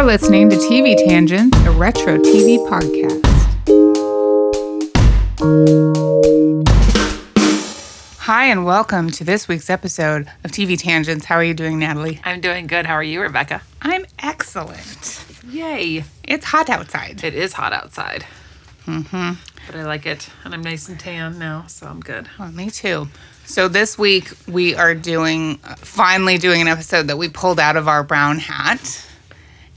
You're listening to TV Tangents, a retro TV podcast. Hi, and welcome to this week's episode of TV Tangents. How are you doing, Natalie? I'm doing good. How are you, Rebecca? I'm excellent. Yay. It's hot outside. It is hot outside. Mm-hmm. But I like it. And I'm nice and tan now, so I'm good. Well, me too. So this week we are doing, finally doing an episode that we pulled out of our brown hat.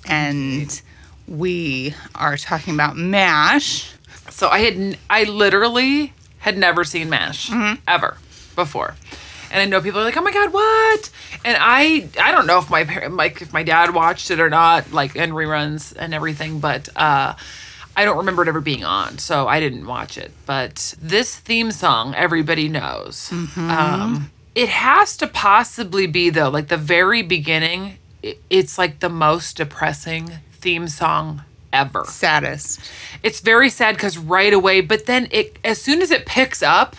And we are talking about MASH. So I had, I literally had never seen MASH ever before. And I know people are like, "Oh my god, what?" And I, I don't know if my like, if my dad watched it or not, like, and reruns and everything, but uh, I don't remember it ever being on, so I didn't watch it. But this theme song, everybody knows. Um, it has to possibly be though, like the very beginning. It's like the most depressing theme song ever Saddest. it's very sad because right away but then it as soon as it picks up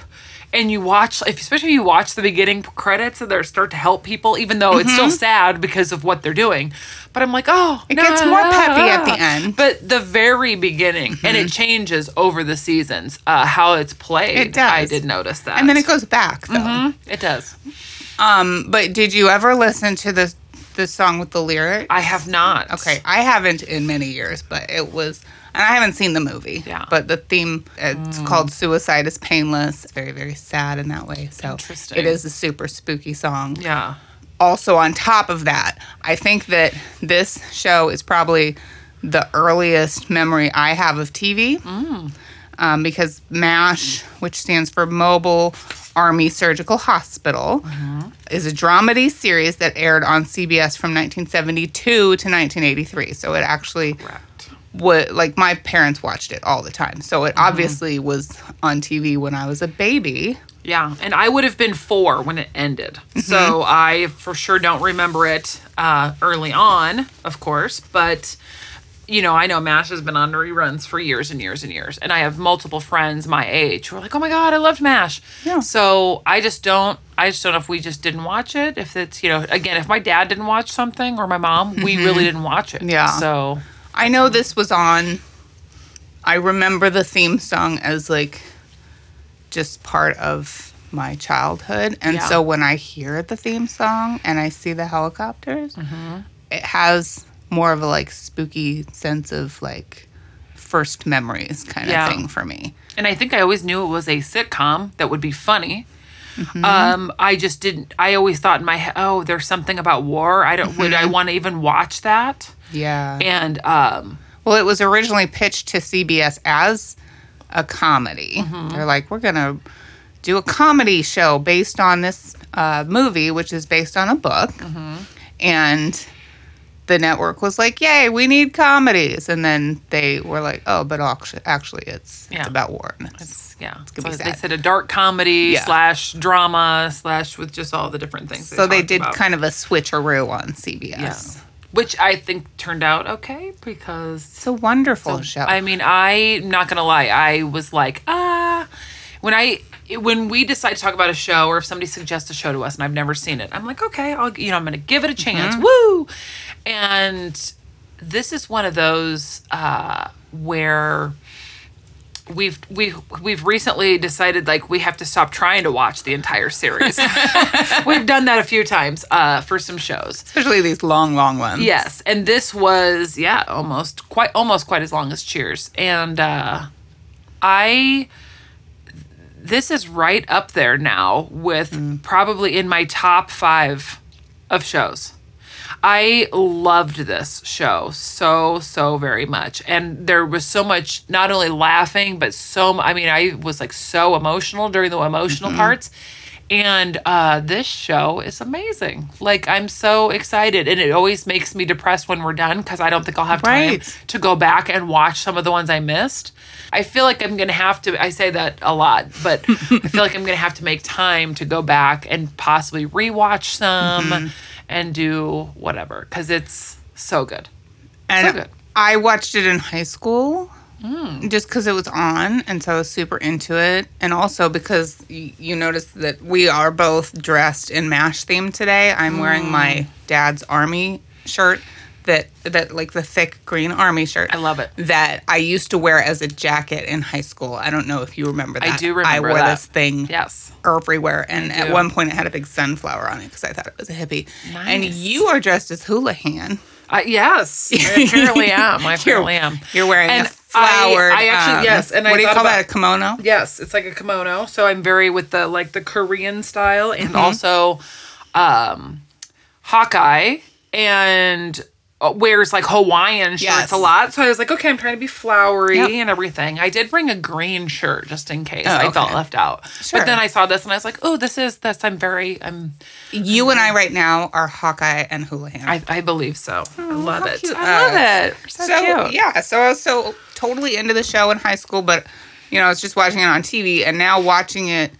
and you watch if especially if you watch the beginning credits and they start to help people even though it's still sad because of what they're doing but i'm like oh Mm-hmm. It gets more peppy at the end. but the very beginning and it changes over the seasons uh, how it's played It does. i did notice that And then it goes back though. Mhm, it does Um, but did you ever listen to the the song with the lyrics? i have not Okay, I haven't in many years, but it was, and I haven't seen the movie. Yeah. Mm. But the theme, it's called "Suicide is Painless." It's very, very sad in that way. So Interesting. it is a super spooky song. yeah Also, on top of that, I think that this show is probably the earliest memory I have of TV. Um, because MASH, which stands for Mobile Army Surgical Hospital, mm-hmm. is a dramedy series that aired on CBS from 1972 to 1983. So it actually correct would like my parents watched it all the time. So it mm-hmm. obviously was on TV when I was a baby. Yeah, and I would have been four when it ended. Mm-hmm. So I for sure don't remember it uh, early on, of course, but you know, I know MASH has been on reruns for years and years and years. And I have multiple friends my age who are like, oh my God, I loved MASH. Yeah. So I just don't, I just don't know if we just didn't watch it. If it's, you know, again, if my dad didn't watch something or my mom, we mm-hmm. really didn't watch it. Yeah. So I know this was on. I remember the theme song as like just part of my childhood. And Yeah. so when I hear the theme song and I see the helicopters, mm-hmm. it has more of a like spooky sense of like first memories kind Yeah. of thing for me. and I think I always knew it was a sitcom that would be funny. Mm-hmm. Um, I just didn't. I always thought in my head, oh, there's something about war. I don't. Would Mm-hmm. I want to even watch that? Yeah. And um, Well, it was originally pitched to CBS as a comedy. Mm-hmm. They're like, we're going to do a comedy show based on this uh, movie, which is based on a book. Mm-hmm. And the network was like, yay, we need comedies. And then they were like, oh, but actu- actually, it's, Yeah. it's about war. And it's, it's, yeah, gonna be so they said a dark comedy Yeah. slash drama slash with just all the different things. so they did about. kind of a switcheroo on CBS. yeah, which I think turned out okay because It's a wonderful show. I mean, I'm not gonna lie. I was like, ah, when I when we decide to talk about a show, or if somebody suggests a show to us and I've never seen it, I'm like, okay, I'll you know, I'm gonna give it a chance. Woo! And this is one of those uh, where we've we've we've recently decided like we have to stop trying to watch the entire series. we've done that a few times uh, for some shows. Especially these long, long ones. Yes, and this was yeah, almost quite almost quite as long as Cheers. And uh I this is right up there now with mm. probably in my top 5 of shows. I loved this show so so very much. And there was so much not only laughing but so I mean I was like so emotional during the emotional mm-hmm. parts and uh, this show is amazing. Like I'm so excited, and it always makes me depressed when we're done because I don't think I'll have time Right. to go back and watch some of the ones I missed. I feel like I'm gonna have to. I say that a lot, but I feel like I'm gonna have to make time to go back and possibly rewatch some and do whatever because it's so good. And So good. I watched it in high school Mm. just because it was on. And so I was super into it. And also because y- you notice that we are both dressed in MASH theme today. I'm wearing my mm. dad's army shirt that that like the thick green army shirt. I love it. That I used to wear as a jacket in high school. I don't know if you remember that. I do remember I wore that. this thing Yes. everywhere, and at one point it had a big sunflower on it because I thought it was a hippie. Nice. And you are dressed as Houlihan. Uh, yes, I apparently am. I apparently am. You're wearing And a flowered. I, I actually um, yes, and what I do you call about- that? A kimono. Yes, it's like a kimono. So I'm very with the like the Korean style and Mm-hmm. also um Hawkeye and wears like Hawaiian shirts Yes. a lot. So I was like, okay, I'm trying to be flowery Yep. and everything. I did bring a green shirt just in case Oh, I felt left out. Sure. But then I saw this and I was like, oh, this is this. I'm very I'm You and I right now are Hawkeye and Houlihan. I, I believe so. I love it. cute. I love Uh, it. So, so cute. yeah, so I was so totally into the show in high school, but you know, I was just watching it on TV, and now watching it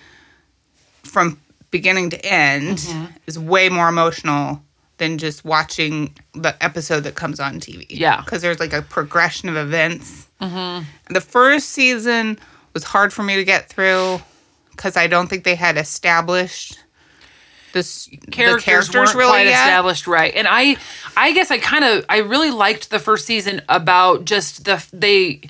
from beginning to end Mm-hmm. is way more emotional than just watching the episode that comes on TV. Yeah. because there's like a progression of events. Mm-hmm. The first season was hard for me to get through because I don't think they had established this characters, the characters really quite yet. established right and i i guess i kind of i really liked the first season about just the they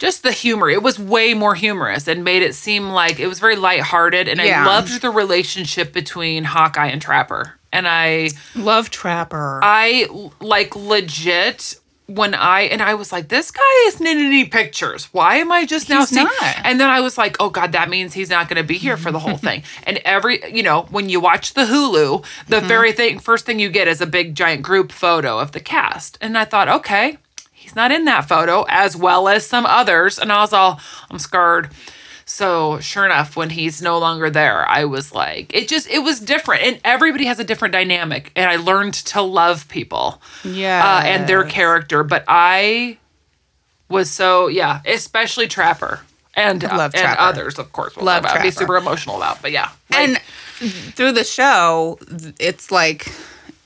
just the humor it was way more humorous and made it seem like it was very lighthearted and Yeah. i loved the relationship between hawkeye and trapper and i Love Trapper. i like legit when I and I was like, this guy isn't in any pictures. Why am I just now He's seeing? not. And then I was like, oh god, that means he's not going to be here for the whole thing. And every, you know, when you watch the Hulu, the Mm-hmm. very thing, first thing you get is a big giant group photo of the cast. And I thought, okay, he's not in that photo as well as some others. And I was all, I'm scared. So sure enough, when he's no longer there, I was like, it just it was different, and everybody has a different dynamic, and I learned to love people, yeah, uh, and their character. But I was so yeah, especially Trapper and Love and others, of course. We'll Love about, be super emotional about, but yeah, like, and through the show, it's like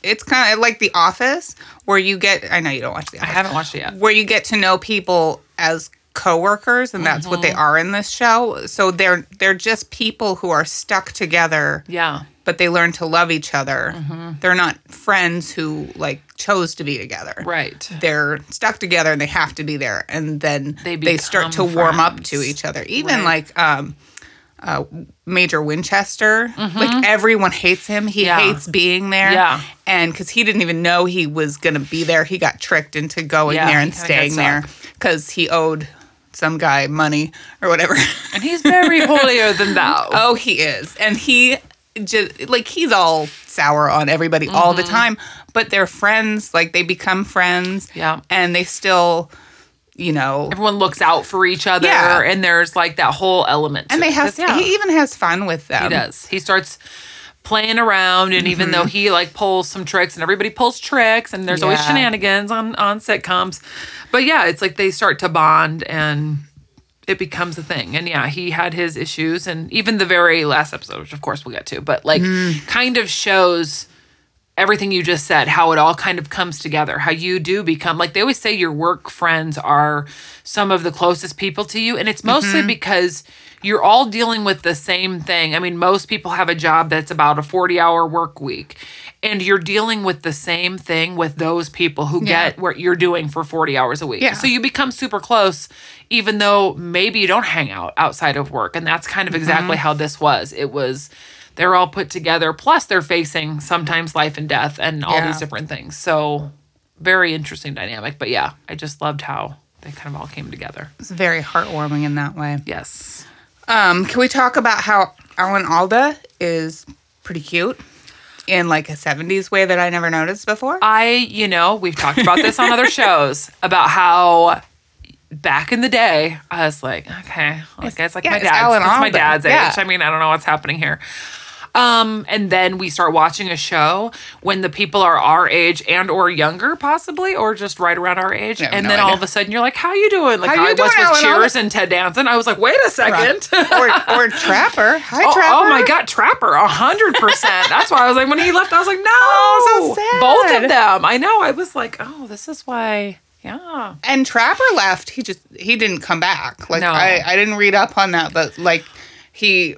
it's kind of like The Office, where you get. I know you don't watch The I haven't watched it yet. Where you get to know people as coworkers, and that's what Mm-hmm. they are in this show. So they're they're just people who are stuck together, Yeah, but they learn to love each other. Mm-hmm. They're not friends who like chose to be together. right. They're stuck together and they have to be there, and then They they, start to become warm up to each other. Even Right. like um, uh, Major Winchester, like everyone hates him. He Mm-hmm. Yeah. hates being there. Yeah. and because he didn't even know he was gonna be there, he got tricked into going Yeah, there and staying there because he owed some guy money or whatever. And he's very holier than thou. oh, he is, and he just like he's all sour on everybody all the mm-hmm. time, but they're friends. Like they become friends. Yeah. and they still, you know, Everyone looks out for each other, Yeah. and there's like that whole element. to and they it. have. yeah. He even has fun with them. He does. He starts playing around, and even Mm-hmm. though he like pulls some tricks, and everybody pulls tricks, and there's always shenanigans on on sitcoms, but yeah, it's like they start to bond, and it becomes a thing. And yeah, he had his issues, and even the very last episode, which of course we'll get to, but like Mm. kind of shows everything you just said, how it all kind of comes together, how you do become like they always say your work friends are some of the closest people to you. And it's mostly Mm-hmm. because you're all dealing with the same thing. I mean, most people have a job that's about a 40 hour work week. And you're dealing with the same thing with those people who Yeah. get what you're doing for 40 hours a week. Yeah. So you become super close, even though maybe you don't hang out outside of work. And that's kind of exactly Mm-hmm. how this was. It was they're all put together plus they're facing sometimes life and death and all Yeah. these different things so very interesting dynamic but yeah i just loved how they kind of all came together It's very heartwarming in that way. yes Um, can we talk about how Alan Alda is pretty cute in like a '70s way that I never noticed before? i you know we've talked about this on other shows about how back in the day i was like okay like it's like yeah, my it's dad's Alan it's my dad's Yeah. age i mean i don't know what's happening here um and then we start watching a show when the people are our age and or younger possibly or just right around our age and no then all of a sudden you're like how you doing like How I doing, was with Alan cheers and ted danson i was like wait a second or or Trapper? Hi, Oh, Trapper. oh my god, Trapper, a hundred percent. That's why I was like, when he left, I was like, no, Oh, so sad. both of them. I know. I was like, oh, this is why. Yeah, And Trapper left. He just he didn't come back. Like No. I I didn't read up on that, but like he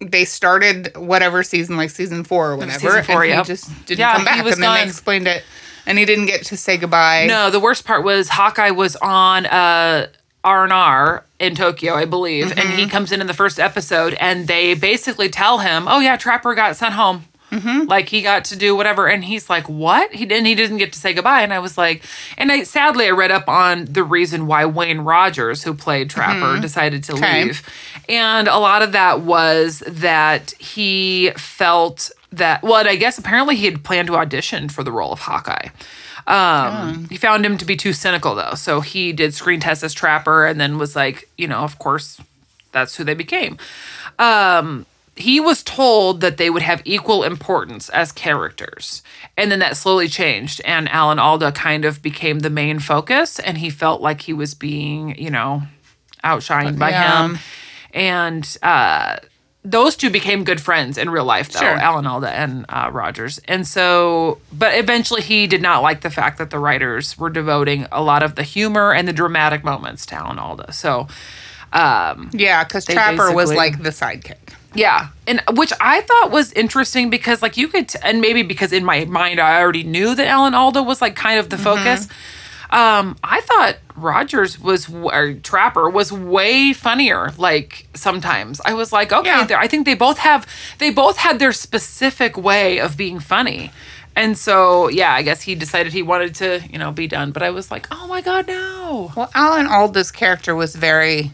they started whatever season, like season four or whatever, season four, and yep. he just didn't Yeah, come he back. was and then they explained it And he didn't get to say goodbye. No, the worst part was Hawkeye was on uh R&R in Tokyo, I believe, and he comes in in the first episode and they basically tell him, "Oh yeah, Trapper got sent home." Like he got to do whatever, and he's like, "What?" He didn't. He didn't get to say goodbye, and I was like, and I sadly I read up on the reason why Wayne Rogers, who played Trapper, decided to Okay. leave, and a lot of that was that he felt that. Well, I guess apparently he had planned to audition for the role of Hawkeye. Um, He found him to be too cynical though, so he did screen test as Trapper, and then was like, you know, of course, that's who they became. Um, he was told that they would have equal importance as characters, and then that slowly changed, and Alan Alda kind of became the main focus, and he felt like he was being, you know, outshined by Yeah. him, and uh, those two became good friends in real life, though, Sure. Alan Alda and uh, Rogers. And so, but eventually he did not like the fact that the writers were devoting a lot of the humor and the dramatic moments to Alan Alda. So, um, Yeah, because Trapper was like the sidekick. Yeah, and which I thought was interesting because, like, you could, t- and maybe because in my mind I already knew that Alan Alda was like kind of the focus. Um, I thought Rogers was or Trapper was way funnier. Like sometimes I was like, okay, Yeah. I think they both have they both had their specific way of being funny. And so, yeah, I guess he decided he wanted to, you know, be done. But I was like, oh my god, no! Well, Alan Alda's character was very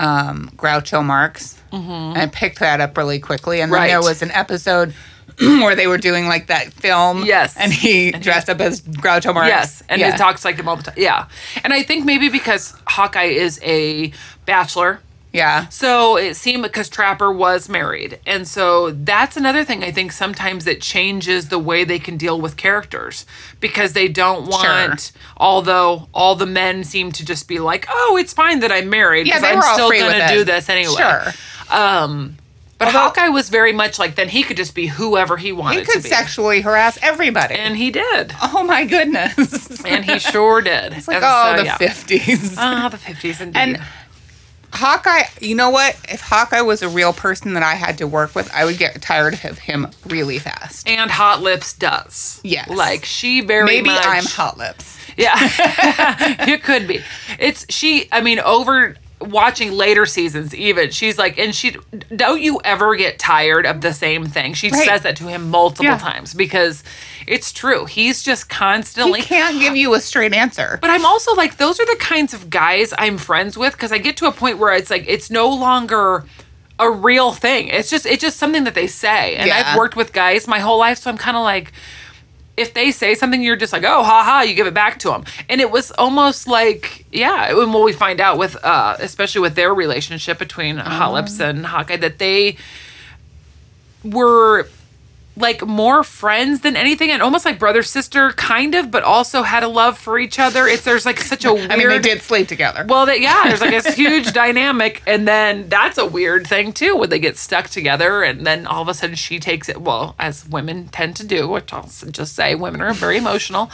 um, Groucho Marx. And I picked that up really quickly. And then there Mm-hmm. Was an episode where they were doing like that film. Yes. And he dressed up as Groucho Marx. Yes, and yeah. it talks like him all the time. Yeah, and I think maybe because Hawkeye is a bachelor, Yeah. so it seemed because Trapper was married, and so that's another thing. I think sometimes it changes the way they can deal with characters because they don't want. Although all the men seem to just be like, "Oh, it's fine that I'm married Yeah, because they I'm still going to do this anyway." Sure. Um, but Hawkeye was very much like then he could just be whoever he wanted He could sexually harass everybody. and he did, oh my goodness. and he sure did. it's like, And oh, so, the yeah. 50s. Ah, the fifties indeed. And Hawkeye, you know what? If Hawkeye was a real person that I had to work with, I would get tired of him really fast. and Hot Lips does. Yes. like she very Maybe much. I'm Hot Lips. Yeah, it could be. It's she. I mean, over watching later seasons, even she's like, and she don't you ever get tired of the same thing? She Right. says that to him multiple Yeah. times because it's true. He's just He constantly. can't give you a straight answer. But I'm also like, those are the kinds of guys I'm friends with because I get to a point where it's like, it's no longer a real thing. It's just, it's just something that they say. And Yeah. I've worked with guys my whole life, so I'm kind of like, if they say something, you're just like, oh, ha ha, you give it back to them. And it was almost like, yeah, what we find out with, uh, especially with their relationship between Hot Lips and Hawkeye, that they were like more friends than anything and almost like brother sister kind of but also had a love for each other. It's there's like such a weird I mean, they did sleep together. well that yeah there's like this huge dynamic and then that's a weird thing too when they get stuck together and then all of a sudden she takes it well as women tend to do which i'll just say women are very emotional.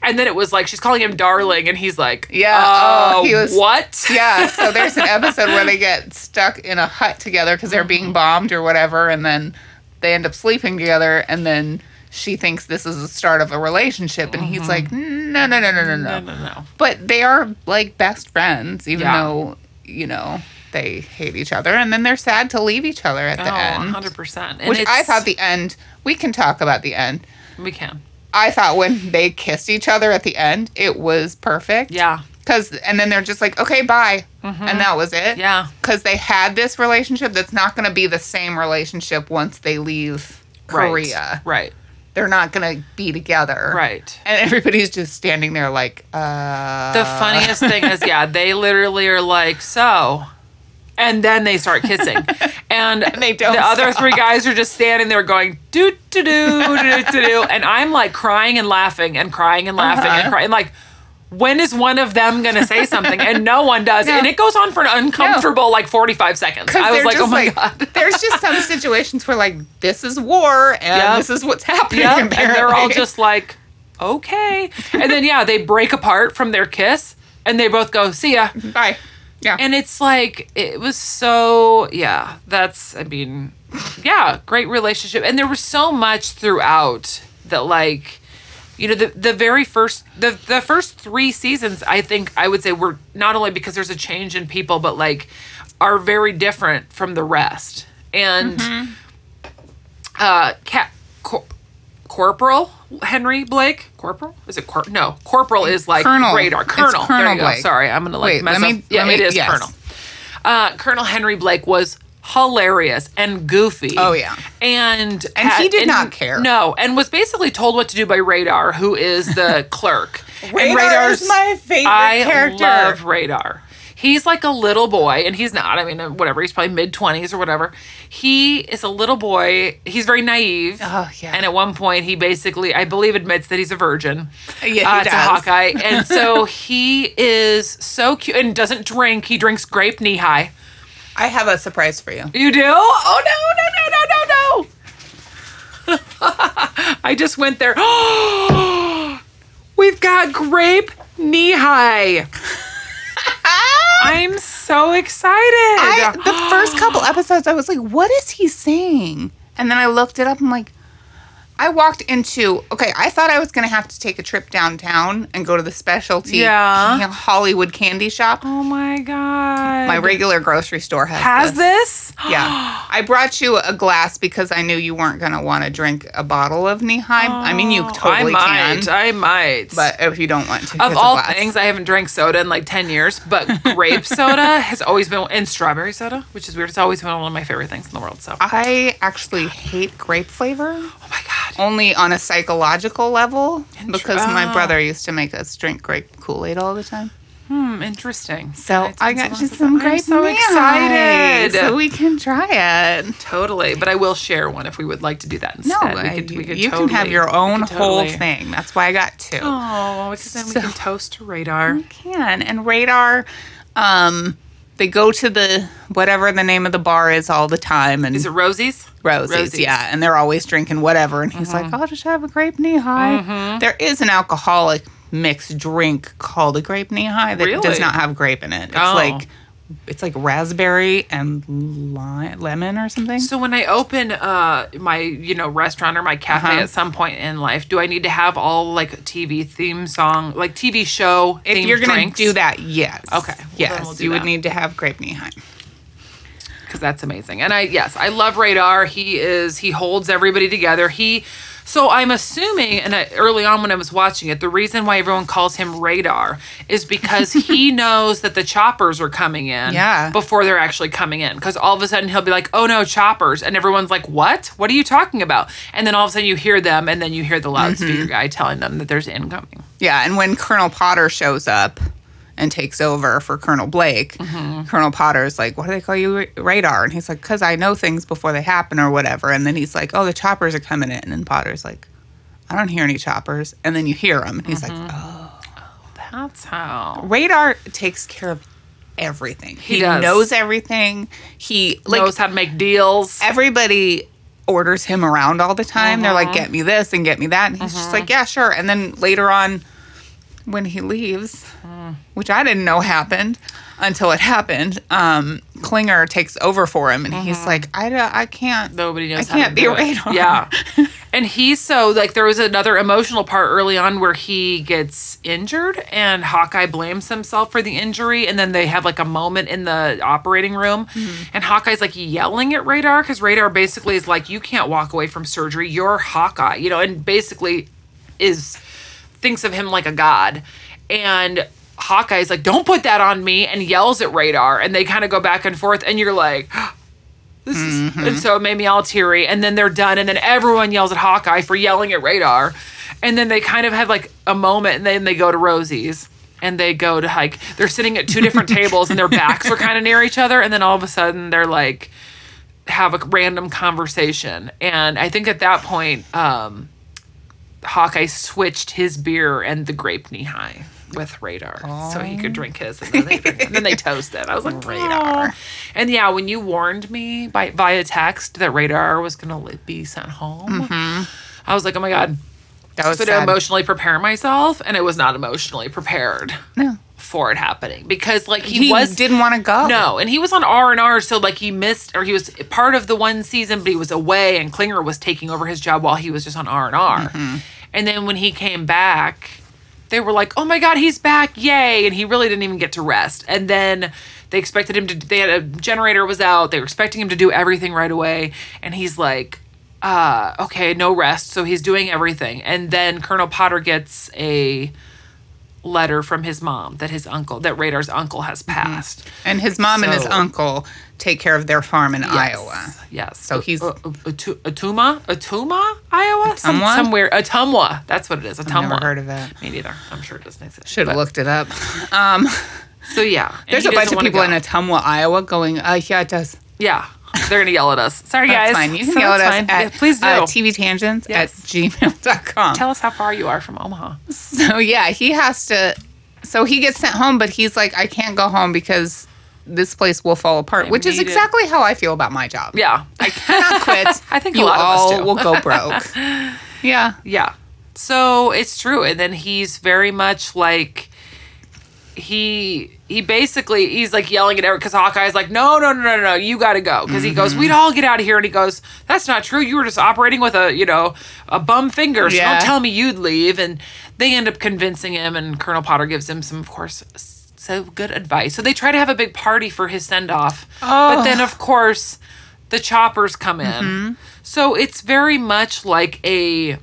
And then it was like she's calling him darling and he's like Yeah, oh, oh, he was- what? Yeah, so there's an episode where they get stuck in a hut together because they're being bombed or whatever, and then they end up sleeping together, and then she thinks this is the start of a relationship, and he's like, no, no, no, no, no, no. Mm-hmm. no no But they are like best friends, even Yeah. though, you know, they hate each other, and then they're sad to leave each other at the oh end. 100% and Which I thought the end, we can talk about the end. we can I thought when they kissed each other at the end, it was perfect. yeah Cause and then they're just like, okay, bye, and that was it. Mm-hmm. Yeah. Because they had this relationship that's not going to be the same relationship once they leave Korea. right They're not going to be together. right And everybody's just standing there like, uh. The funniest thing is, yeah, they literally are like, so. And then they start kissing. And, they don't the other three guys are just standing there going, do, do, do, do, do, do. And I'm like crying and laughing and crying and laughing and Uh-huh. crying. Like, when is one of them going to say something? And no one does. No. And it goes on for an uncomfortable, like, 45 seconds. I was like, oh my God. there's just some situations where like this is war and Yeah. this is what's happening. Yeah, and they're all just like, okay. And then, yeah, they break apart from their kiss and they both go, see ya. bye. Yeah. And it's like it was so yeah, that's I mean, yeah, great relationship. And there was so much throughout that like You know, the the very first the the first three seasons, I think I would say were not only because there's a change in people, but like are very different from the rest. And Mm-hmm. uh, Cat Cor- Corporal Henry Blake. Corporal is it? Cor- no, Corporal is like Colonel. radar. It's Colonel. there Colonel you go. Blake. Sorry, I'm gonna like Wait, mess let up. me- Yeah, let it me- is yes. Colonel. Uh, Colonel Henry Blake was hilarious and goofy. Oh, yeah. and And he did not care. No, and was basically told what to do by Radar, who is the clerk. And Radar is my favorite I character. love Radar. He's like a little boy, and he's not. I mean, whatever. He's probably mid twenties or whatever. He is a little boy. He's very naive. Oh, yeah. And at one point, he basically, I believe, admits that he's a virgin. Yeah, he uh, To. Hawkeye, and so he is so cute and doesn't drink. He drinks grape Nehi. I have a surprise for you. You do? Oh no, no, no, no, no, no. I just went there. We've got grape Nehi. I'm so excited. I, the first couple episodes, I was like, what is he saying? And then I looked it up. I'm like, I walked into, okay, I thought I was going to have to take a trip downtown and go to the specialty Yeah. Hollywood candy shop. oh my god. My regular grocery store has, has this. this? Yeah. I brought you a glass because I knew you weren't going to want to drink a bottle of Nehi. I mean, you totally Oh, I might. can. I might. But if you don't want to, of all things, I haven't drank soda in like 10 years, but grape soda has always been, and strawberry soda, which is weird. It's always been one of my favorite things in the world. So, I actually hate grape flavor. oh my God. Only on a psychological level because my ah. brother used to make us drink grape Kool-Aid all the time. Hmm, interesting. So I got you some that. I'm grape so excited. so we can try it. Totally, but I will share one if we would like to do that No, instead. I- we could, we could you totally, can have your own whole totally- thing. That's why I got two. Oh, because then we can toast to radar. We can and radar. Um, they go to the whatever the name of the bar is all the time, and Is it Rosie's? Rosie's, Rosie's. Mm-hmm. yeah, and they're always drinking whatever. And he's like, "I'll just have a grape Nehi." There is an alcoholic mixed drink called a grape Nehi that Really? does not have grape in it. It's Oh. like it's like raspberry and lime, lemon or something. So when I open uh my you know restaurant or my cafe Uh-huh. at some point in life, do I need to have all like TV theme song, like TV show? if you're gonna drinks? do that, yes. Okay, well, yes, we'll you would need to have grape because that's amazing. And I yes, I love Radar. He is he holds everybody together. He so I'm assuming, and I, early on when I was watching it, the reason why everyone calls him Radar is because he knows that the choppers are coming in Yeah. before they're actually coming in. Because all of a sudden he'll be like, "Oh no, choppers!" and everyone's like, "What? What are you talking about?" And then all of a sudden you hear them, and then you hear the loudspeaker Mm-hmm. guy telling them that there's incoming. Yeah, and when Colonel Potter shows up and takes over for Colonel Blake, Mm-hmm. Colonel Potter's like, "What do they call you, Radar?" And he's like, "Cause I know things before they happen or whatever." And then he's like, "Oh, the choppers are coming in," and then Potter's like, "I don't hear any choppers." And then you hear them, and he's Mm-hmm. like, "Oh, That's how Radar takes care of everything. He, does. knows everything. He like knows how to make deals. everybody." Orders him around all the time. They're Uh-huh. like, "Get me this and get me that," and he's just like, "Yeah, sure." And then later on, when he leaves, Mm. which I didn't know happened until it happened, um, Klinger takes over for him, and he's like, I, I can't. Nobody knows. I how can't to be radar. Yeah, and he's so like there was another emotional part early on where he gets injured, and Hawkeye blames himself for the injury, and then they have like a moment in the operating room, Mm-hmm. and Hawkeye's like yelling at Radar because Radar basically is like, "You can't walk away from surgery. You're Hawkeye," you know, and basically is thinks of him like a god, and. Hawkeye's like, don't put that on me, and yells at Radar, and they kind of go back and forth, and you're like, this is, and so it made me all teary. And then they're done, and then everyone yells at Hawkeye for yelling at Radar, and then they kind of have like a moment, and then they go to Rosie's, and they go to like they're sitting at two different tables, and their backs are kind of near each other, and then all of a sudden they're like have a random conversation, and I think at that point, um, Hawkeye switched his beer and the grape Nehi. With radar, so he could drink his, and then they, drink, and then they toast it. I was like, radar. And yeah, when you warned me by via text that radar was gonna be sent home, mm-hmm. I was like, oh my god. That was So to emotionally prepare myself, and I was not emotionally prepared No. for it happening because like he, He was didn't want to go. no, and he was on R and R, so like he missed or he was part of the one season, but he was away, and Klinger was taking over his job while he was just on R and R. Mm-hmm. And then when he came back, they were like, "Oh my god, he's back! Yay!" And he really didn't even get to rest. And then they expected him to. They had a generator was out. They were expecting him to do everything right away, and he's like, uh, "Okay, no rest." So he's doing everything, and then Colonel Potter gets a letter from his mom that his uncle, that Radar's uncle, has passed. And his mom and his uncle take care of their farm in Yes. Iowa. Yes. So he's- Uh, uh, Atuma, Atuma, Iowa, Some, somewhere. Ottumwa. That's what it is. Ottumwa. Never heard of it. Me neither. I'm sure it doesn't exist. Should have looked it up. Um, So yeah, there's a bunch of people go. in Ottumwa, Iowa, going, uh, yeah, it does. Yeah, they're gonna yell at us. Sorry, That's guys. fine. You can So yell at us fine. at Yeah, please do. uh, tvtangents Yes. at gmail.com. Tell us how far you are from Omaha. So yeah, he has to. So he gets sent home, but he's like, I can't go home because this place will fall apart. which is need it. exactly how I feel about my job. Yeah, I cannot quit. I think a you lot of us all do. will go broke. yeah. Yeah. So it's true. And then he's very much like he he basically he's like yelling at everyone because Hawkeye's like, no, no, no, no, no, you gotta go. Because he Mm-hmm. goes, We'd all get out of here. And he goes, That's not true. You were just operating with a, you know, a bum finger. So Yeah. don't tell me you'd leave. And they end up convincing him, and Colonel Potter gives him some, of course, so good advice. So they try to have a big party for his send off. But Oh. then of course the choppers come in. Mm-hmm. So it's very much like a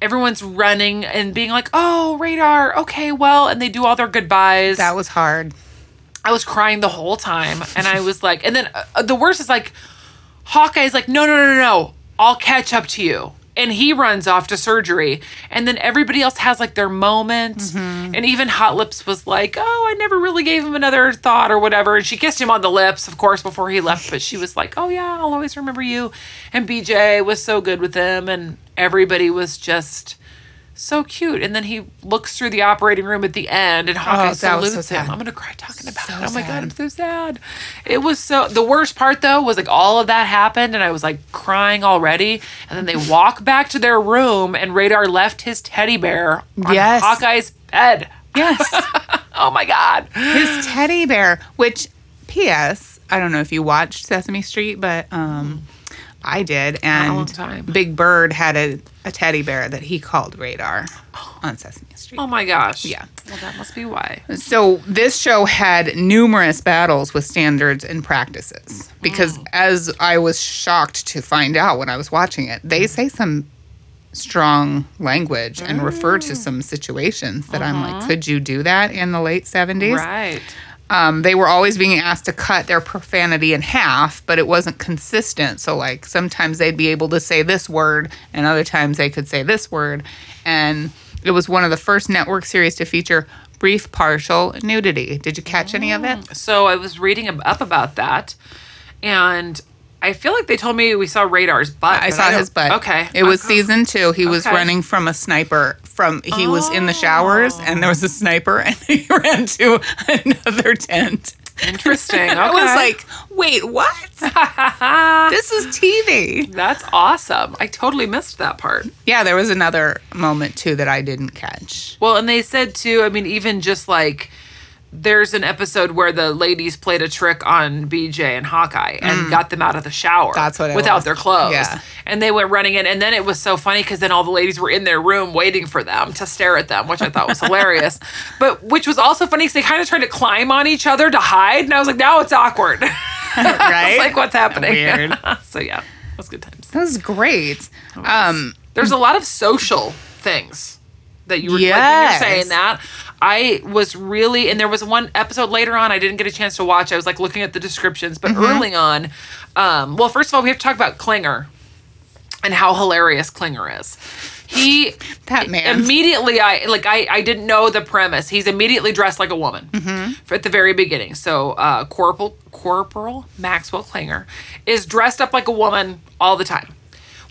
everyone's running and being like, "Oh, radar. Okay, well," and they do all their goodbyes. That was hard. I was crying the whole time, and I was like, and then uh, the worst is like, Hawkeye's like, "No, no, no, no, no. I'll catch up to you." And he runs off to surgery, and then everybody else has like their moment. Mm-hmm. And even Hot Lips was like, "Oh, I never really gave him another thought or whatever." And she kissed him on the lips, of course, before he left. But she was like, "Oh yeah, I'll always remember you." And BJ was so good with them, and everybody was just so cute. And then he looks through the operating room at the end, and Hawkeye Oh, salutes so him. I'm gonna cry talking about So it. Oh my god. I'm so sad. It was so. The worst part though was like all of that happened, and I was like crying already. And then they walk back to their room, and Radar left his teddy bear on Yes. Hawkeye's bed. Yes. Oh my god. His teddy bear, which, P.S., I don't know if you watched Sesame Street, but um, I did. And a long time. Big Bird had a, a teddy bear that he called Radar oh. on Sesame Street. Oh my gosh. Yeah. Well, that must be why. So this show had numerous battles with standards and practices because mm. as I was shocked to find out when I was watching it, they mm. say some strong language and refer to mm. some situations that I'm like, uh-huh. could you do that in the late 70s? Right. Um, they were always being asked to cut their profanity in half, but it wasn't consistent. So, like, sometimes they'd be able to say this word, and other times they could say this word. And it was one of the first network series to feature brief partial nudity. Did you catch any of it? So I was reading up about that, and I feel like they told me we saw Radar's butt. I saw don't- his butt. Okay. It was Okay. season two. He was running from a sniper. From he was in the showers, and there was a oh. sniper, and he ran to another tent. Interesting. I was like, "Wait, what? this is TV." That's awesome. I totally missed that part. Yeah, there was another moment too that I didn't catch. Well, and they said too, I mean, even just like there's an episode where the ladies played a trick on BJ and Hawkeye and got them out of the shower. Mm. That's what it without was. their clothes. Yeah. And they went running in and then it was so funny because then all the ladies were in their room waiting for them to stare at them, which I thought was hilarious. But which was also funny because they kind of tried to climb on each other to hide. And I was like, now it's awkward. Right? it's like what's happening. Weird. so yeah, it was good times. That was great. Um, There's a lot of social things that you were like, when you're saying that. I was really, and there was one episode later on I didn't get a chance to watch. I was like looking at the descriptions, but Mm-hmm. early on, um, well, first of all, we have to talk about Klinger and how hilarious Klinger is. He That man. immediately I like I I didn't know the premise. He's immediately dressed like a woman Mm-hmm. at the very beginning. So uh, Corporal Corporal Maxwell Klinger is dressed up like a woman all the time.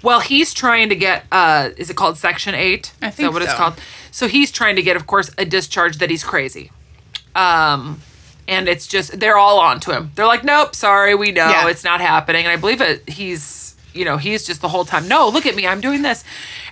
Well, he's trying to get uh, is it called Section Eight? I is think that what it's called? So he's trying to get, of course, a discharge that he's crazy. Um, and it's just they're all on to him. They're like, nope, sorry, we know Yeah. it's not happening. And I believe it. He's you know he's just the whole time. No, look at me, I'm doing this.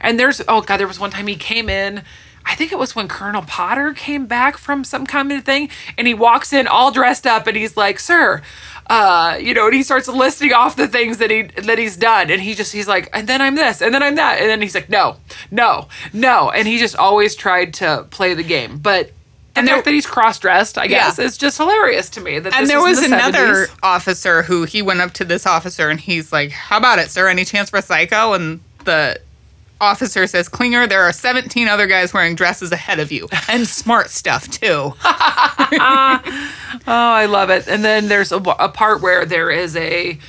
And there's oh god, there was one time he came in. I think it was when Colonel Potter came back from some kind of thing, and he walks in all dressed up, and he's like, "Sir, uh, you know, and he starts listing off the things that he that he's done, and he just he's like, and then I'm this, and then I'm that, and then he's like, no, no, no, and he just always tried to play the game, but. The And there- fact that he's cross-dressed, I Yeah. guess, is just hilarious to me. That And there was the another 70s. officer who he went up to this officer and he's like, How about it, sir? Any chance for Psycho? And the officer says, Klinger, there are 17 other guys wearing dresses ahead of you and smart stuff too. Oh, I love it. And then there's a, a part where there is a,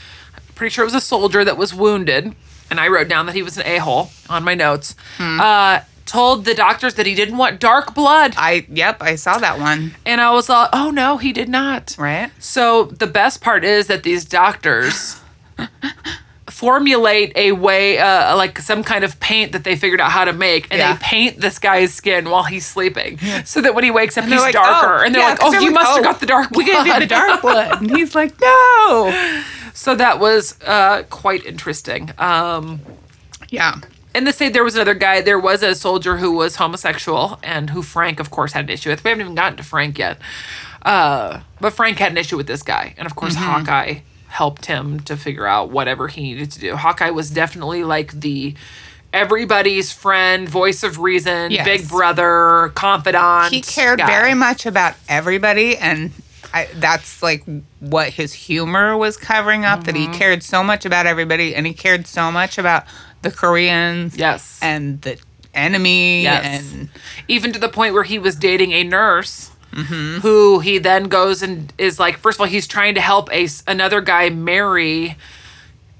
pretty sure it was a soldier that was wounded, and I wrote down that he was an a hole on my notes. Hmm. Uh, told the doctors that he didn't want dark blood, I, yep, I saw that one. and I was like, oh no, he did not. Right? So the best part is that these doctors formulate a way, uh, like some kind of paint that they figured out how to make, and Yeah. they paint this guy's skin while he's sleeping, so that when he wakes up, he's like, darker. "Oh, and they're yeah, like, "Oh, they're you like, must have oh, got the dark one. We gave you the dark blood. And he's like, No. So that was uh, quite interesting. Um, Yeah. and to say there was another guy, there was a soldier who was homosexual and who Frank, of course, had an issue with. We haven't even gotten to Frank yet. Uh, but Frank had an issue with this guy. And of course, Mm-hmm. Hawkeye helped him to figure out whatever he needed to do. Hawkeye was definitely like the everybody's friend, voice of reason, Yes. big brother, confidant. He cared guy. very much about everybody and I, that's like what his humor was covering up that Mm-hmm. he cared so much about everybody and he cared so much about the Koreans Yes. and the enemy Yes. and even to the point where he was dating a nurse Mm-hmm. who he then goes and is like first of all he's trying to help a another guy marry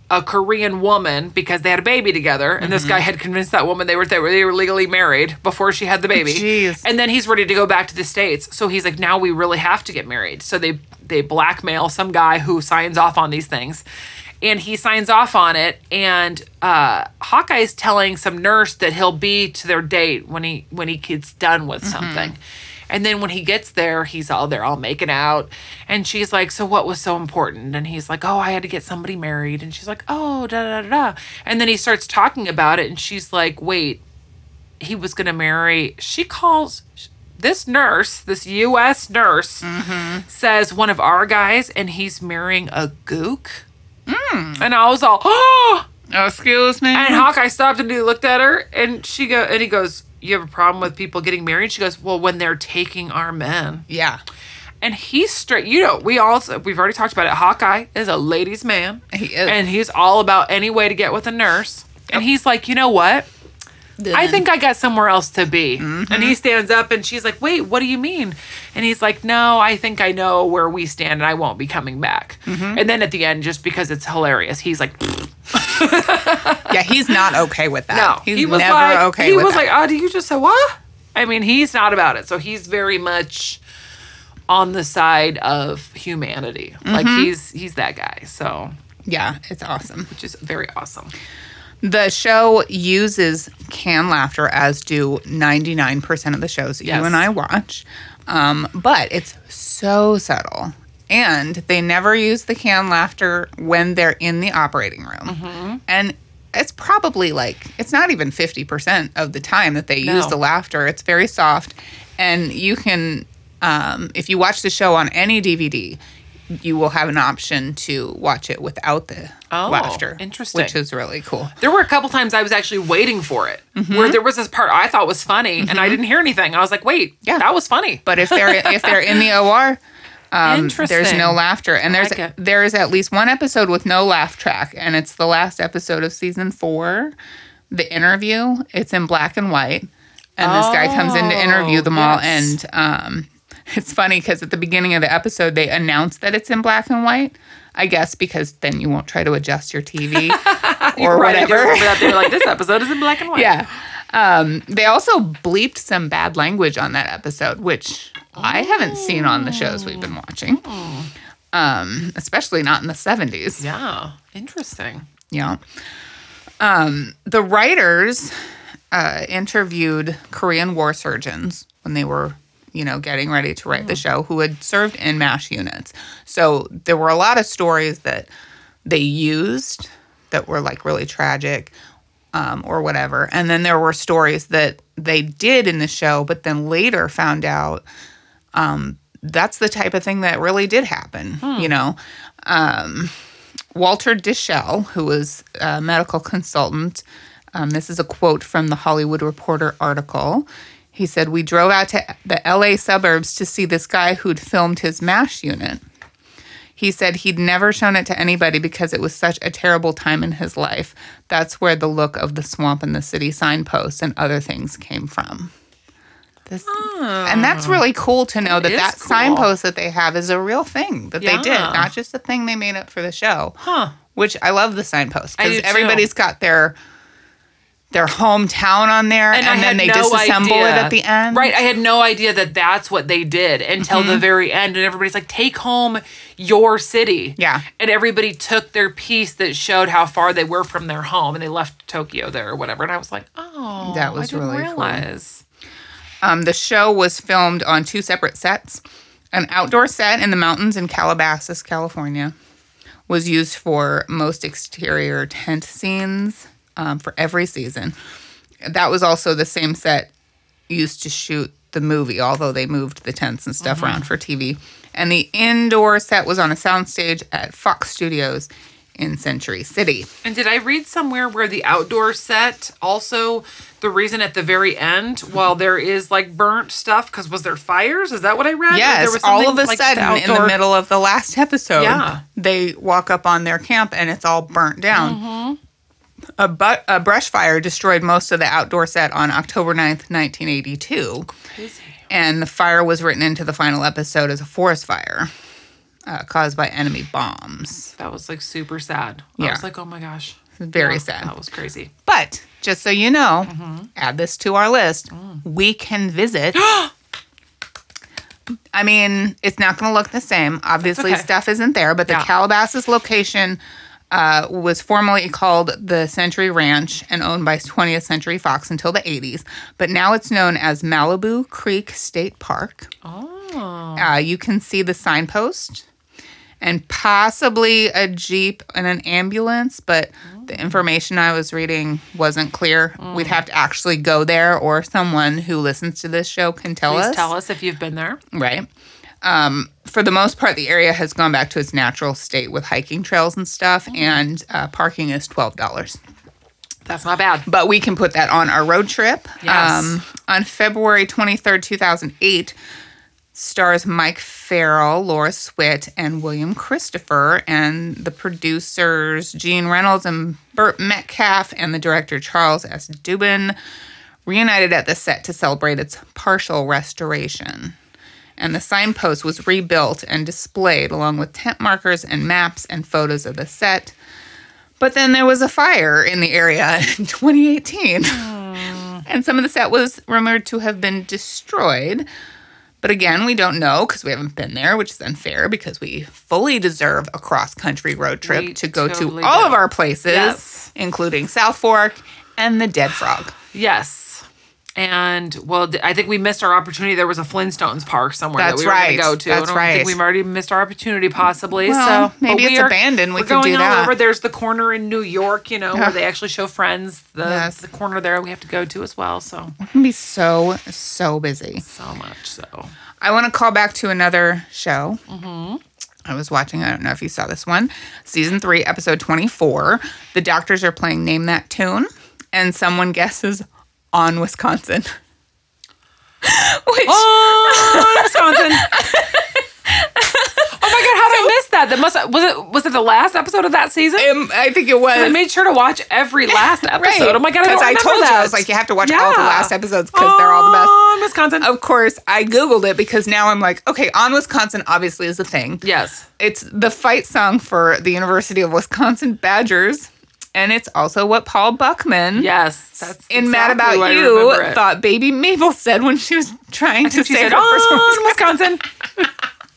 a Korean woman because they had a baby together and this Mm-hmm. guy had convinced that woman they were they were they were legally married before she had the baby. Jeez. And then he's ready to go back to the states. So he's like now we really have to get married. So they they blackmail some guy who signs off on these things. And he signs off on it and uh Hawkeye's telling some nurse that he'll be to their date when he when he gets done with something. And then when he gets there, he's all there, all making out. And she's like, So what was so important? And he's like, Oh, I had to get somebody married. And she's like, Oh, da da da da. And then he starts talking about it. And she's like, Wait, he was going to marry. She calls this nurse, this U.S. nurse, mm-hmm. says one of our guys, and he's marrying a gook. Mm. And I was all, oh! oh! excuse me And Hawkeye stopped and he looked at her and she go and he goes, You have a problem with people getting married? She goes, Well, when they're taking our men. yeah And he's straight you know, we also we've already talked about it. Hawkeye is a ladies' man. He is. And he's all about any way to get with a nurse. And he's like, you know what? I think I got somewhere else to be. Mm-hmm. And he stands up and she's like, Wait, what do you mean? And he's like, No, I think I know where we stand and I won't be coming back. Mm-hmm. And then at the end, just because it's hilarious, he's like, yeah he's not okay with that No, he's he was never like, okay he was that like, oh, do you just say what? I mean, he's not about it. So he's very much on the side of humanity. Like Mm-hmm. he's he's that guy. So yeah it's awesome which is very awesome. The show uses canned laughter, as do 99% of the shows that Yes. you and I watch. Um, but it's so subtle. And they never use the canned laughter when they're in the operating room. Mm-hmm. And it's probably like, it's not even 50% of the time that they use No. the laughter. It's very soft. And you can, um, if you watch the show on any DVD, you will have an option to watch it without the Oh, laughter. interesting. Which is really cool. There were a couple times I was actually waiting for it, Mm-hmm. where there was this part I thought was funny, and I didn't hear anything. I was like, "Wait, Yeah. that was funny." But if they're if they're in the OR, um, there's no laughter, and there's like there is at least one episode with no laugh track, and it's the last episode of season four, the interview. It's in black and white, and this guy comes in to interview Oh, them all, yes. and um, it's funny because at the beginning of the episode they announce that it's in black and white. I guess because then you won't try to adjust your TV or Right, whatever. remember that. They were like, "This episode is in black and white." Yeah. Um, they also bleeped some bad language on that episode, which I haven't seen on the shows we've been watching. Um, especially not in the 70s. yeah, interesting. Yeah. Um, the writers uh, interviewed Korean war surgeons when they were, you know, getting ready to write the show who had served in MASH units. So there were a lot of stories that they used that were like really tragic um, or whatever. And then there were stories that they did in the show, but then later found out um, that's the type of thing that really did happen, you know? Walter Dishell, who was a medical consultant, um, this is a quote from the Hollywood Reporter article. He said, We drove out to the LA suburbs to see this guy who'd filmed his MASH unit. He said he'd never shown it to anybody because it was such a terrible time in his life. That's where the look of the swamp and the city signpost and other things came from. This, and that's really cool to know that that cool. signpost that they have is a real thing that they did, not just a thing they made up for the show. Huh. Which I love the signpost because everybody's got their their hometown on there, and, I then they no disassemble idea. it at the end. Right. I had no idea that that's what they did until Mm-hmm. the very end. And everybody's like, take home your city. Yeah. And everybody took their piece that showed how far they were from their home and they left Tokyo there or whatever. And I was like, oh, That was really cool. Um, the show was filmed on two separate sets. An outdoor set in the mountains in Calabasas, California, was used for most exterior tent scenes um, for every season. That was also the same set used to shoot the movie, although they moved the tents and stuff around for TV. And the indoor set was on a soundstage at Fox Studios in Century City. And did I read somewhere where the outdoor set also the reason at the very end, while there is like burnt stuff, because was there fires? Is that what I read? Yes, was all of a like sudden, in the middle of the last episode, Yeah. they walk up on their camp and it's all burnt down. Mm-hmm. A, bu- a brush fire destroyed most of the outdoor set on October 9th, 1982. Crazy. And the fire was written into the final episode as a forest fire uh, caused by enemy bombs. That was like super sad. I Yeah. was like, oh my gosh. Very Yeah, sad. That was crazy. But just so you know, Mm-hmm. add this to our list. Mm. We can visit. I mean, it's not going to look the same. Obviously, okay. stuff isn't there, but the Yeah. Calabasas location uh, was formerly called the Century Ranch and owned by 20th Century Fox until the 80s. But now it's known as Malibu Creek State Park. Oh. Uh, you can see the signpost and possibly a Jeep and an ambulance, but the information I was reading wasn't clear. We'd have to actually go there, or someone who listens to this show can tell Please us. tell us if you've been there. Right. Um, for the most part, the area has gone back to its natural state with hiking trails and stuff, and uh, parking is $12. That's not bad. But we can put that on our road trip. Um, Yes. on February 23rd, 2008, stars Mike Farrell, Loretta Swit, and William Christopher, and the producers Gene Reynolds and Burt Metcalfe, and the director Charles S. Dubin reunited at the set to celebrate its partial restoration. And the signpost was rebuilt and displayed along with tent markers and maps and photos of the set. But then there was a fire in the area in 2018. Hmm. and some of the set was rumored to have been destroyed. But again, we don't know because we haven't been there, which is unfair because we fully deserve a cross country road trip We to go totally to all do. of our places, Yes. including South Fork and the Dead Frog. Yes. And well, I think we missed our opportunity. There was a Flintstones park somewhere That's that we were right. going to go to. That's I don't right. think we've already missed our opportunity, possibly. Well, so maybe but we it's abandoned. We we're could going do all that. over. There's the corner in New York, you know, where they actually show Friends. The Yes. the corner there we have to go to as well. So It can be so, so busy. so much so. I want to call back to another show. Mm-hmm. I was watching, I don't know if you saw this one, season three, episode 24. The doctors are playing Name That Tune, and someone guesses on Wisconsin. Which, Oh, Wisconsin. oh my god, how did I miss that? That must was it was it the last episode of that season? um, I think it was. I made sure to watch every last episode. Oh my god, I don't Because I, told that. you, I was like, you have to watch all the last episodes because they're all the best. On Wisconsin. Of course, I Googled it because now I'm like, okay, on Wisconsin obviously is a thing. Yes. It's the fight song for the University of Wisconsin Badgers. And it's also what Paul Buchman Yes. That's in Mad About You thought baby Mabel said when she was trying to say her first "On one. Wisconsin.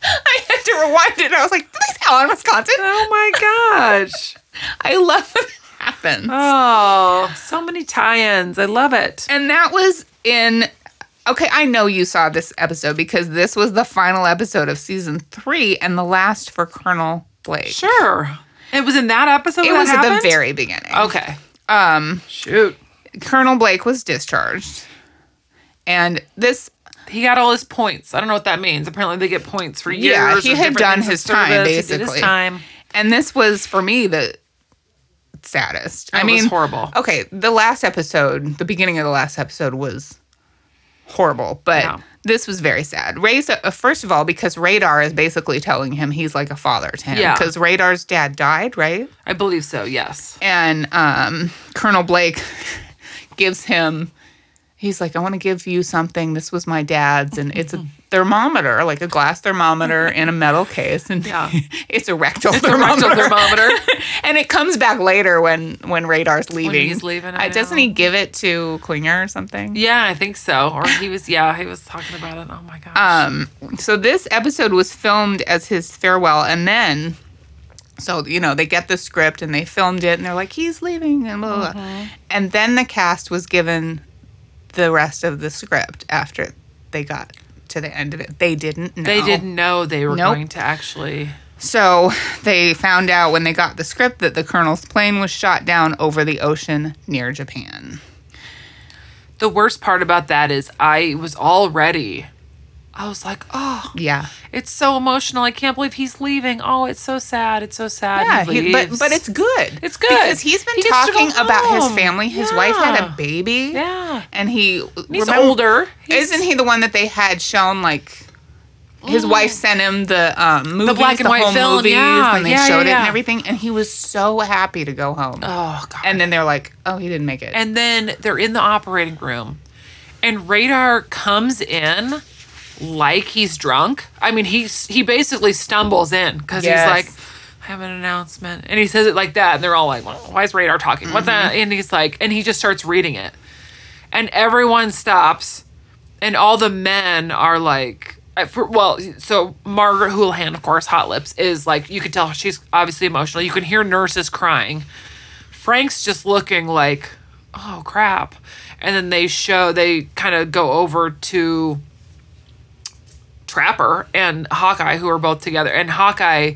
I had to rewind it. I was like, please on Wisconsin. oh my gosh. I love when it happens. Oh, so many tie-ins. I love it. And that was in. Okay, I know you saw this episode because this was the final episode of season three and the last for Colonel Blake. Sure. It was in that episode It that was at the very beginning. Okay. Um, Shoot. Colonel Blake was discharged, and this He got all his points. I don't know what that means. Apparently, they get points for years. Yeah, he had done his time, service. He did basically. his time. and this was for me the saddest. I It mean, horrible. Okay, the last episode, the beginning of the last episode was horrible, but Yeah. This was very sad. Ray, uh, first of all, because Radar is basically telling him he's like a father to him. Yeah. Because Radar's dad died, right? I believe so. Yes. And um, Colonel Blake gives him. He's like, I want to give you something. This was my dad's, and it's a thermometer, like a glass thermometer in a metal case, and Yeah. it's a rectal The thermometer. rectal thermometer. and it comes back later when when Radar's leaving. he's leaving, I doesn't he give it to Klinger or something? yeah, I think so. Or he was. Yeah, he was talking about it. Oh my gosh. Um, so this episode was filmed as his farewell, and then, so you know, they get the script and they filmed it, and they're like, he's leaving, and blah blah. blah. Mm-hmm. And then the cast was given the rest of the script after they got to the end of it. They didn't know. they didn't know they were Nope. going to actually. So they found out when they got the script that the colonel's plane was shot down over the ocean near Japan. The worst part about that is I was already. I was like, oh, Yeah. it's so emotional. I can't believe he's leaving. Oh, it's so sad. It's so sad. Yeah, he but but it's good. It's good. because he's been He gets to go talking about his family. His wife had a baby. yeah. and he He's remember- older. He's- Isn't he the one that they had shown like? His wife sent him the um, movies, black and white home film, movies, yeah, and they yeah, showed yeah, it and everything, and he was so happy to go home. Oh god. and then they're like, "Oh, he didn't make it." And then they're in the operating room, and Radar comes in like he's drunk. I mean, he's he basically stumbles in because Yes. he's like, "I have an announcement," and he says it like that, and they're all like, well, "Why is Radar talking? What's that?" Mm-hmm. And he's like, and he just starts reading it, and everyone stops, and all the men are like. uh, For, well, so Margaret Houlihan, of course, Hot Lips, is like you could tell she's obviously emotional. You can hear nurses crying. Frank's just looking like, oh crap. And then they show, they kind of go over to Trapper and Hawkeye, who are both together. And Hawkeye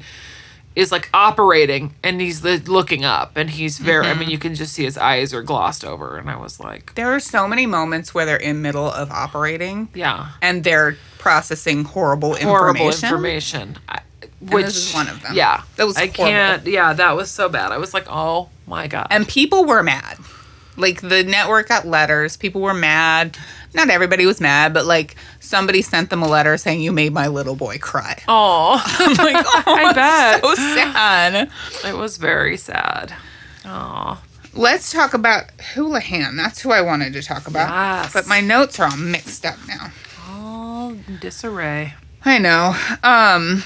is like operating and he's looking up and he's very, I mean, mm-hmm. you can just see his eyes are glossed over. And I was like, there are so many moments where they're in middle of operating, yeah, and they're processing horrible, horrible information. information. I, which is one of them. Yeah, That was I horrible. can't. Yeah, that was so bad. I was like, oh my god. And people were mad. Like the network got letters. People were mad. Not everybody was mad, but like somebody sent them a letter saying, "You made my little boy cry." oh, I'm like, oh, I bet. so sad. it was very sad. Oh, Let's talk about Houlihan. That's who I wanted to talk about. Yes. But my notes are all mixed up now. all disarray. I know. Um,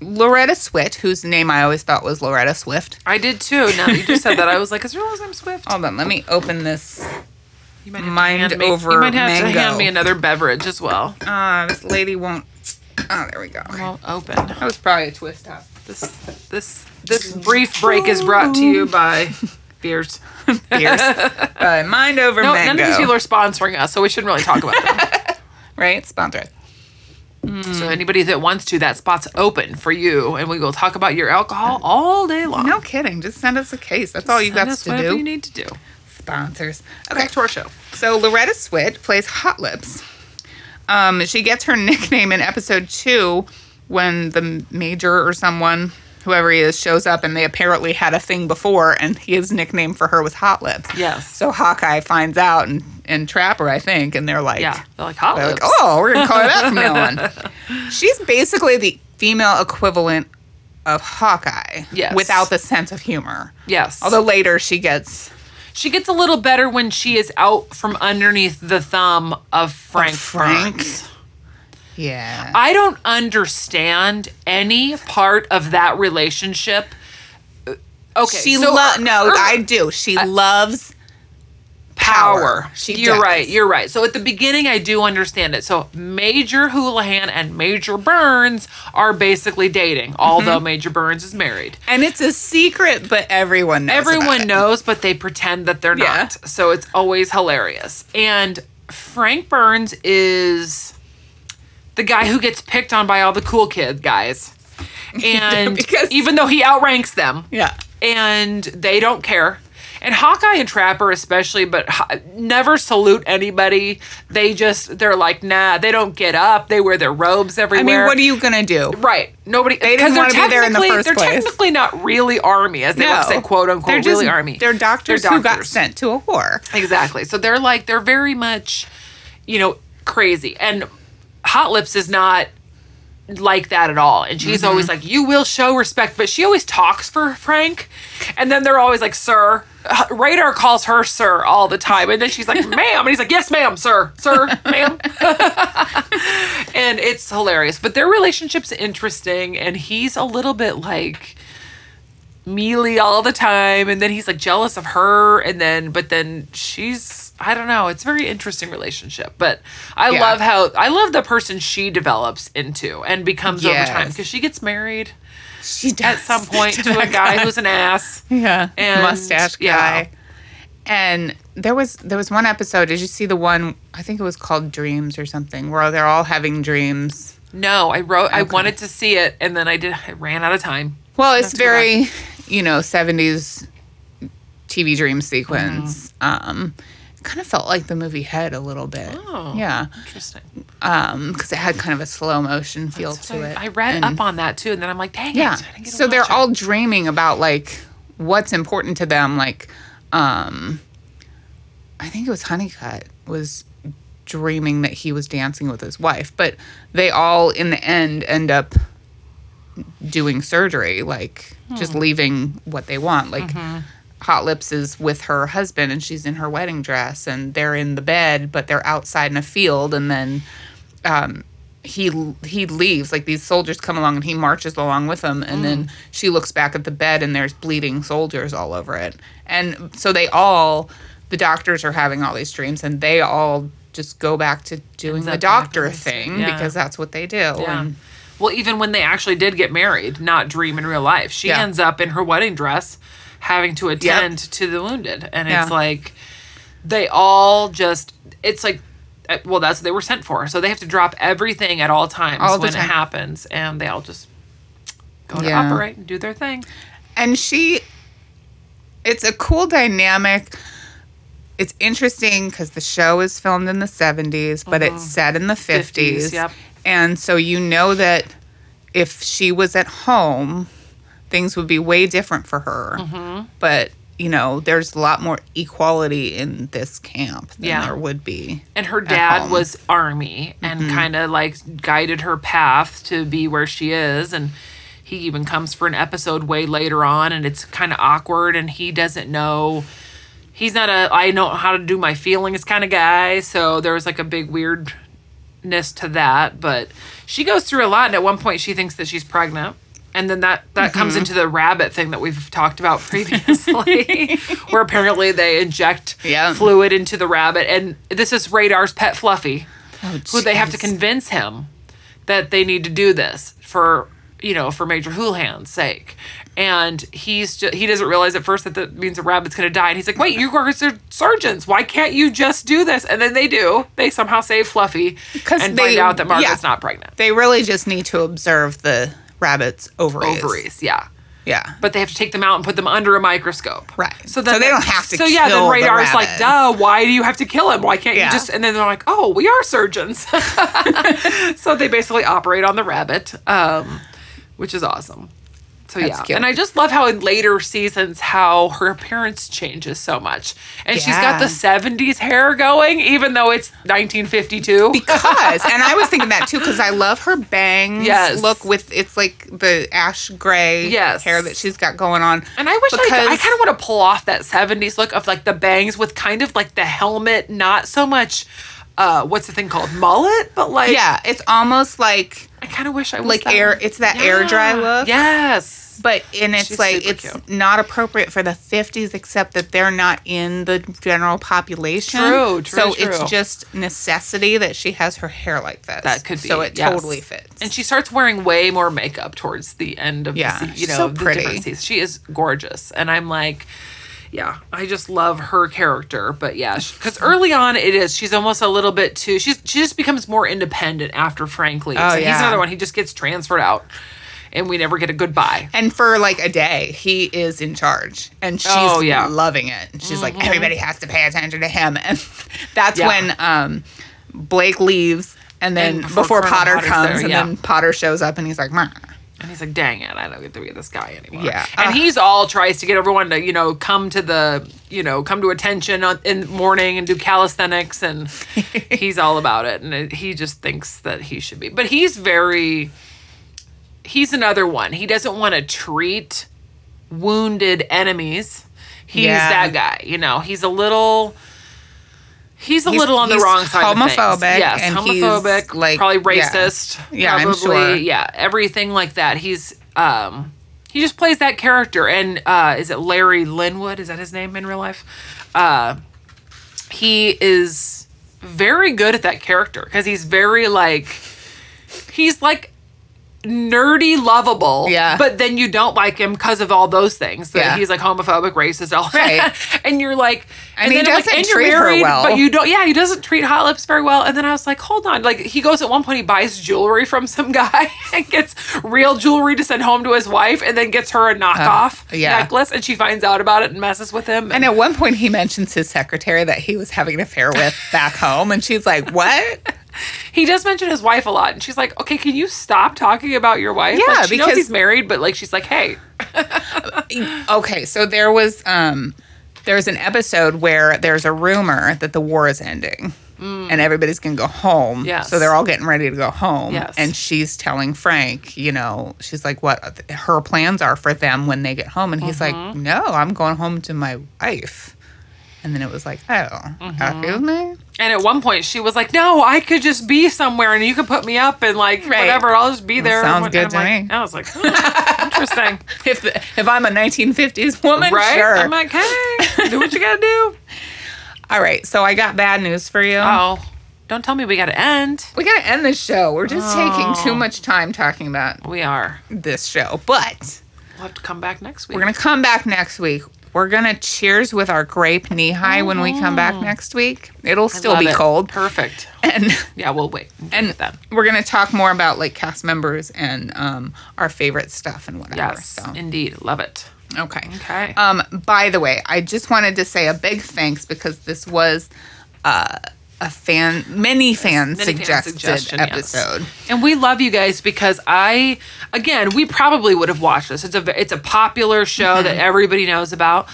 Loretta Swit, whose name I always thought was Loretta Swift. I did too. Now that you just said that, I was like, "Is her last name Swift?" Hold on, let me open this. You might have Mind to hand me, over You might have to hand me another beverage as well. Uh, this lady won't. Oh, there we go. Won't open. That was probably a twist up. This this this brief break is brought to you by beers. beers. uh, mind over No, mango. none of these people are sponsoring us, so we shouldn't really talk about them. right? Sponsor it. so anybody that wants to, that spot's open for you, and we will talk about your alcohol all day long. No kidding. Just send us a case. That's all you got to do. you need to do. Sponsors. Okay. Back to our show. So Loretta Swit plays Hot Lips. Um, she gets her nickname in episode two when the major or someone, whoever he is, shows up and they apparently had a thing before and his nickname for her was Hot Lips. Yes. So Hawkeye finds out and, and Trapper, I think, and they're like, Yeah, they're like hot they're lips. like, oh, we're gonna call her that from now on. She's basically the female equivalent of Hawkeye. Yes. Without the sense of humor. Yes. Although later she gets She gets a little better when she is out from underneath the thumb of Frank. Frank. Burns. Yeah. I don't understand any part of that relationship. Uh, Okay, She so lo- no, her I do. She loves power. power. She you're does. right. You're right. So at the beginning, I do understand it. So Major Houlihan and Major Burns are basically dating, although Mm-hmm. Major Burns is married. and it's a secret, but everyone knows. Everyone knows, but they pretend that they're Yeah. not. So it's always hilarious. And Frank Burns is the guy who gets picked on by all the cool kid guys. And Because- even though he outranks them, Yeah. and they don't care. And Hawkeye and Trapper especially, but never salute anybody. They just they're like, nah, they don't get up. They wear their robes everywhere. I mean, what are you gonna do? Right. Nobody. They didn't wanna be there in the first they're place. technically not really army, as they to say, quote unquote, They're just- really army. They're doctors, They're who got sent to a war. Exactly. So they're like they're very much, you know, crazy. And Hot Lips is not like that at all. And she's always Mm-hmm. like, "You will show respect," but she always talks for Frank. And then they're always like, "Sir." Radar calls her sir all the time, and then she's like, "Ma'am," and he's like, "Yes, ma'am, sir, sir, ma'am." and it's hilarious. But their relationship's interesting, and he's a little bit like mealy all the time and then he's like jealous of her and then but then she's I don't know it's a very interesting relationship but I Yeah. love how I love the person she develops into and becomes over time because she gets married She does at some point to a guy who's an ass yeah and- mustache yeah. guy. And there was there was one episode. Did you see the one? I think it was called Dreams or something, where they're all having dreams. no I wrote I wanted to see it and then I did I ran out of time Well, it's bad. very, you know, 70s TV dream sequence. Mm-hmm. Um, kind of felt like the movie Head a little bit. Oh. Yeah. interesting Um, because it had kind of a slow motion feel to I, it. I read And- up on that too and then I'm like dang Yeah. it, I didn't get to So they're it. all dreaming about like what's important to them. Like, um, I think it was Hunnicutt was dreaming that he was dancing with his wife, but they all in the end end up doing surgery, like just leaving what they want. Like Hot Lips is with her husband and she's in her wedding dress and they're in the bed, but they're outside in a field and then um he he leaves like these soldiers come along and he marches along with them and then she looks back at the bed and there's bleeding soldiers all over it and so they all the doctors are having all these dreams and they all just go back to doing the doctor happening. thing Yeah. because that's what they do Yeah. and Well, even when they actually did get married, not dream in real life, she Yeah. ends up in her wedding dress having to attend to the wounded. And Yeah. it's like they all just, it's like, uh, well, that's what they were sent for. So they have to drop everything at all times All when time. it happens. And they all just go to operate and do their thing. and she it's a cool dynamic it's interesting because the show is filmed in the 70s but it's set in the 50s, 50s, yep. and so you know that if she was at home things would be way different for her Mm-hmm. but you know there's a lot more equality in this camp than Yeah. there would be And her dad was army and kind of like guided her path to be where she is. And he even comes for an episode way later on, and it's kind of awkward. And he doesn't know. He's not a I know how to do my feelings kind of guy. So there was like a big weirdness to that. But she goes through a lot, and at one point she thinks that she's pregnant. And then that that comes Mm-hmm. into the rabbit thing that we've talked about previously, where apparently they inject Yeah. fluid into the rabbit, and this is Radar's pet Fluffy, Oh, who they have to convince him that they need to do this for you know for Major Houlihan's sake, and he's just, he doesn't realize at first that that means the rabbit's gonna die, and he's like, wait, you guys are surgeons, why can't you just do this? And then they do, they somehow save fluffy and they- find out that Margaret's yeah. not pregnant. they really just need to observe the rabbit's ovaries Ovaries, yeah. yeah But they have to take them out and put them under a microscope. Right. So, So then they don't have to So yeah, then the Radar's like, duh, why do you have to kill him? Why can't Yeah. you just and then they're like, Oh, we are surgeons. so they basically operate on the rabbit. Um, which is awesome. So That's yeah. cute. And I just love how in later seasons how her appearance changes so much. And she's got the 70s hair going, even though it's 1952. because and i was thinking that too because i love her bangs Yes. look with it's like the ash gray Yes. hair that she's got going on And I wish I, because I kind of want to pull off that 70s look of like the bangs with kind of like the helmet, not so much uh what's the thing called mullet, but like yeah it's almost like I kind of wish I was like that air it's that air dry look Yes. but and it's She's like it's cute. not appropriate for the 50s except that they're not in the general population True, true, so true. it's just necessity that she has her hair like this That could be. so it yes. totally fits And she starts wearing way more makeup towards the end of Yeah, the you know so the pretty. different seasons. She is gorgeous, and I'm like, yeah, I just love her character. But yeah, because early on it is she's almost a little bit too. She's she just becomes more independent after Frank leaves. Oh, and he's another one. He just gets transferred out. and we never get a goodbye. And for like a day, he is in charge, and she's Oh, yeah. Mm-hmm. loving it. She's like, everybody has to pay attention to him, and that's Yeah. when um, Blake leaves, and then And before before, Potter comes, there, and then Potter shows up, and he's like, "Meh." And he's like, dang it, I don't get to be this guy anymore. Yeah. And Ugh. he's all tries to get everyone to, you know, come to the, you know, come to attention on, in the morning and do calisthenics. And he's all about it. And it, he just thinks that he should be. But he's very, he's another one. He doesn't want to treat wounded enemies. He's Yeah. that guy. You know, he's a little. He's a He's- little on the wrong side of homophobic, things. Yes, and he's, homophobic, like- probably yeah. racist. Yeah, I'm probably, sure. Yeah, everything like that. He's um he just plays that character. And uh is it Larry Linwood? Is that his name in real life? Uh he is very good at that character because he's very like he's like nerdy lovable Yeah. but then you don't like him because of all those things that Yeah. he's like homophobic racist all Right. and you're like And he then I'm like, doesn't and you're treat her well. but you don't yeah he doesn't treat hot lips very well and then i was like hold on like he goes at one point he buys jewelry from some guy and gets real jewelry to send home to his wife and then gets her a knockoff Uh, yeah. necklace and she finds out about it and messes with him And at one point, he mentions his secretary that he was having an affair with back home, and she's like, "What?" He does mention his wife a lot and she's like okay can you stop talking about your wife Yeah, like, she knows because- he's married but like she's like hey okay, so there was um there's an episode where there's a rumor that the war is ending. And everybody's gonna go home. Mm. Yes. So they're all getting ready to go home. Yes. And she's telling Frank, you know, she's like, what her plans are for them when they get home. And he's Mm-hmm. like, no, I'm going home to my wife. And then it was like, oh, Mm-hmm. with me? And at one point, she was like, "No, I could just be somewhere, and you could put me up, and like Right. whatever, I'll just be there." sounds And good to like- me. I was like, hmm, "Interesting, If if I'm a 1950s woman, right?" sure. I'm like, "Hey, do what you gotta do." all right, so I got bad news for you. Oh, don't tell me we gotta end. We gotta end this show. We're just taking Oh. too much time talking about We are. this show, but. We'll have to come back next week. We're gonna come back next week. We're gonna cheers with our grape Nehi when we come back next week. It'll Mm. Still be it. cold, Perfect. and Yeah, we'll wait. and And then. we're gonna talk more about like cast members and um, our favorite stuff and whatever. Yes, So indeed, love it. okay. Okay. Um, by the way, I just wanted to say a big thanks because this was uh, a fan, many fan Many fan suggested yes. episode. And we love you guys because I, again, we probably would have watched this. It's a it's a popular show Mm-hmm. that everybody knows about.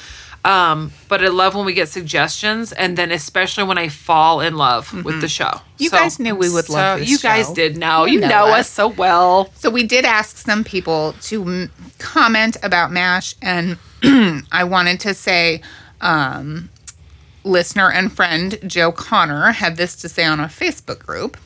Um, but I love when we get suggestions, and then especially when I fall in love with the show. Mm-hmm. You guys knew we would love this You guys did know. You You, know know, us. us so well. So we did ask some people to m- comment about MASH, and I wanted to say, um, listener and friend Joe Connor had this to say on a Facebook group.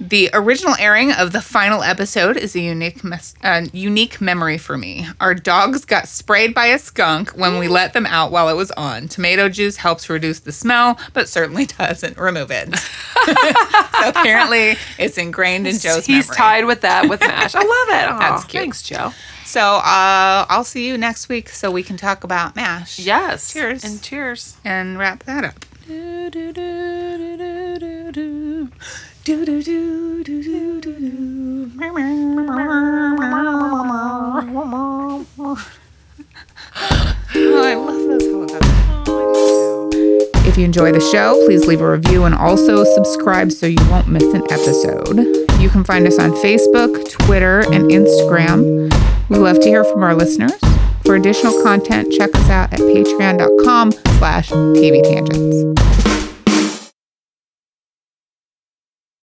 The original airing of the final episode is a unique mes- uh, unique memory for me. Our dogs got sprayed by a skunk when we let them out while it was on. Tomato juice helps reduce the smell, but certainly doesn't remove it. so apparently, it's ingrained in Joe's He's memory. tied with that with Mash. I love it. Aw, That's cute. Thanks, Joe. So uh, I'll see you next week so we can talk about MASH. Yes. Cheers. And cheers. And wrap that up. Do, do, do, do, do, do, do. Do, do, do, do, do, do, do. Oh, I love those helicopters. If you enjoy the show, please leave a review and also subscribe so you won't miss an episode. You can find us on Facebook, Twitter, and Instagram. We love to hear from our listeners. For additional content, check us out at patreon.com slash TV tangents.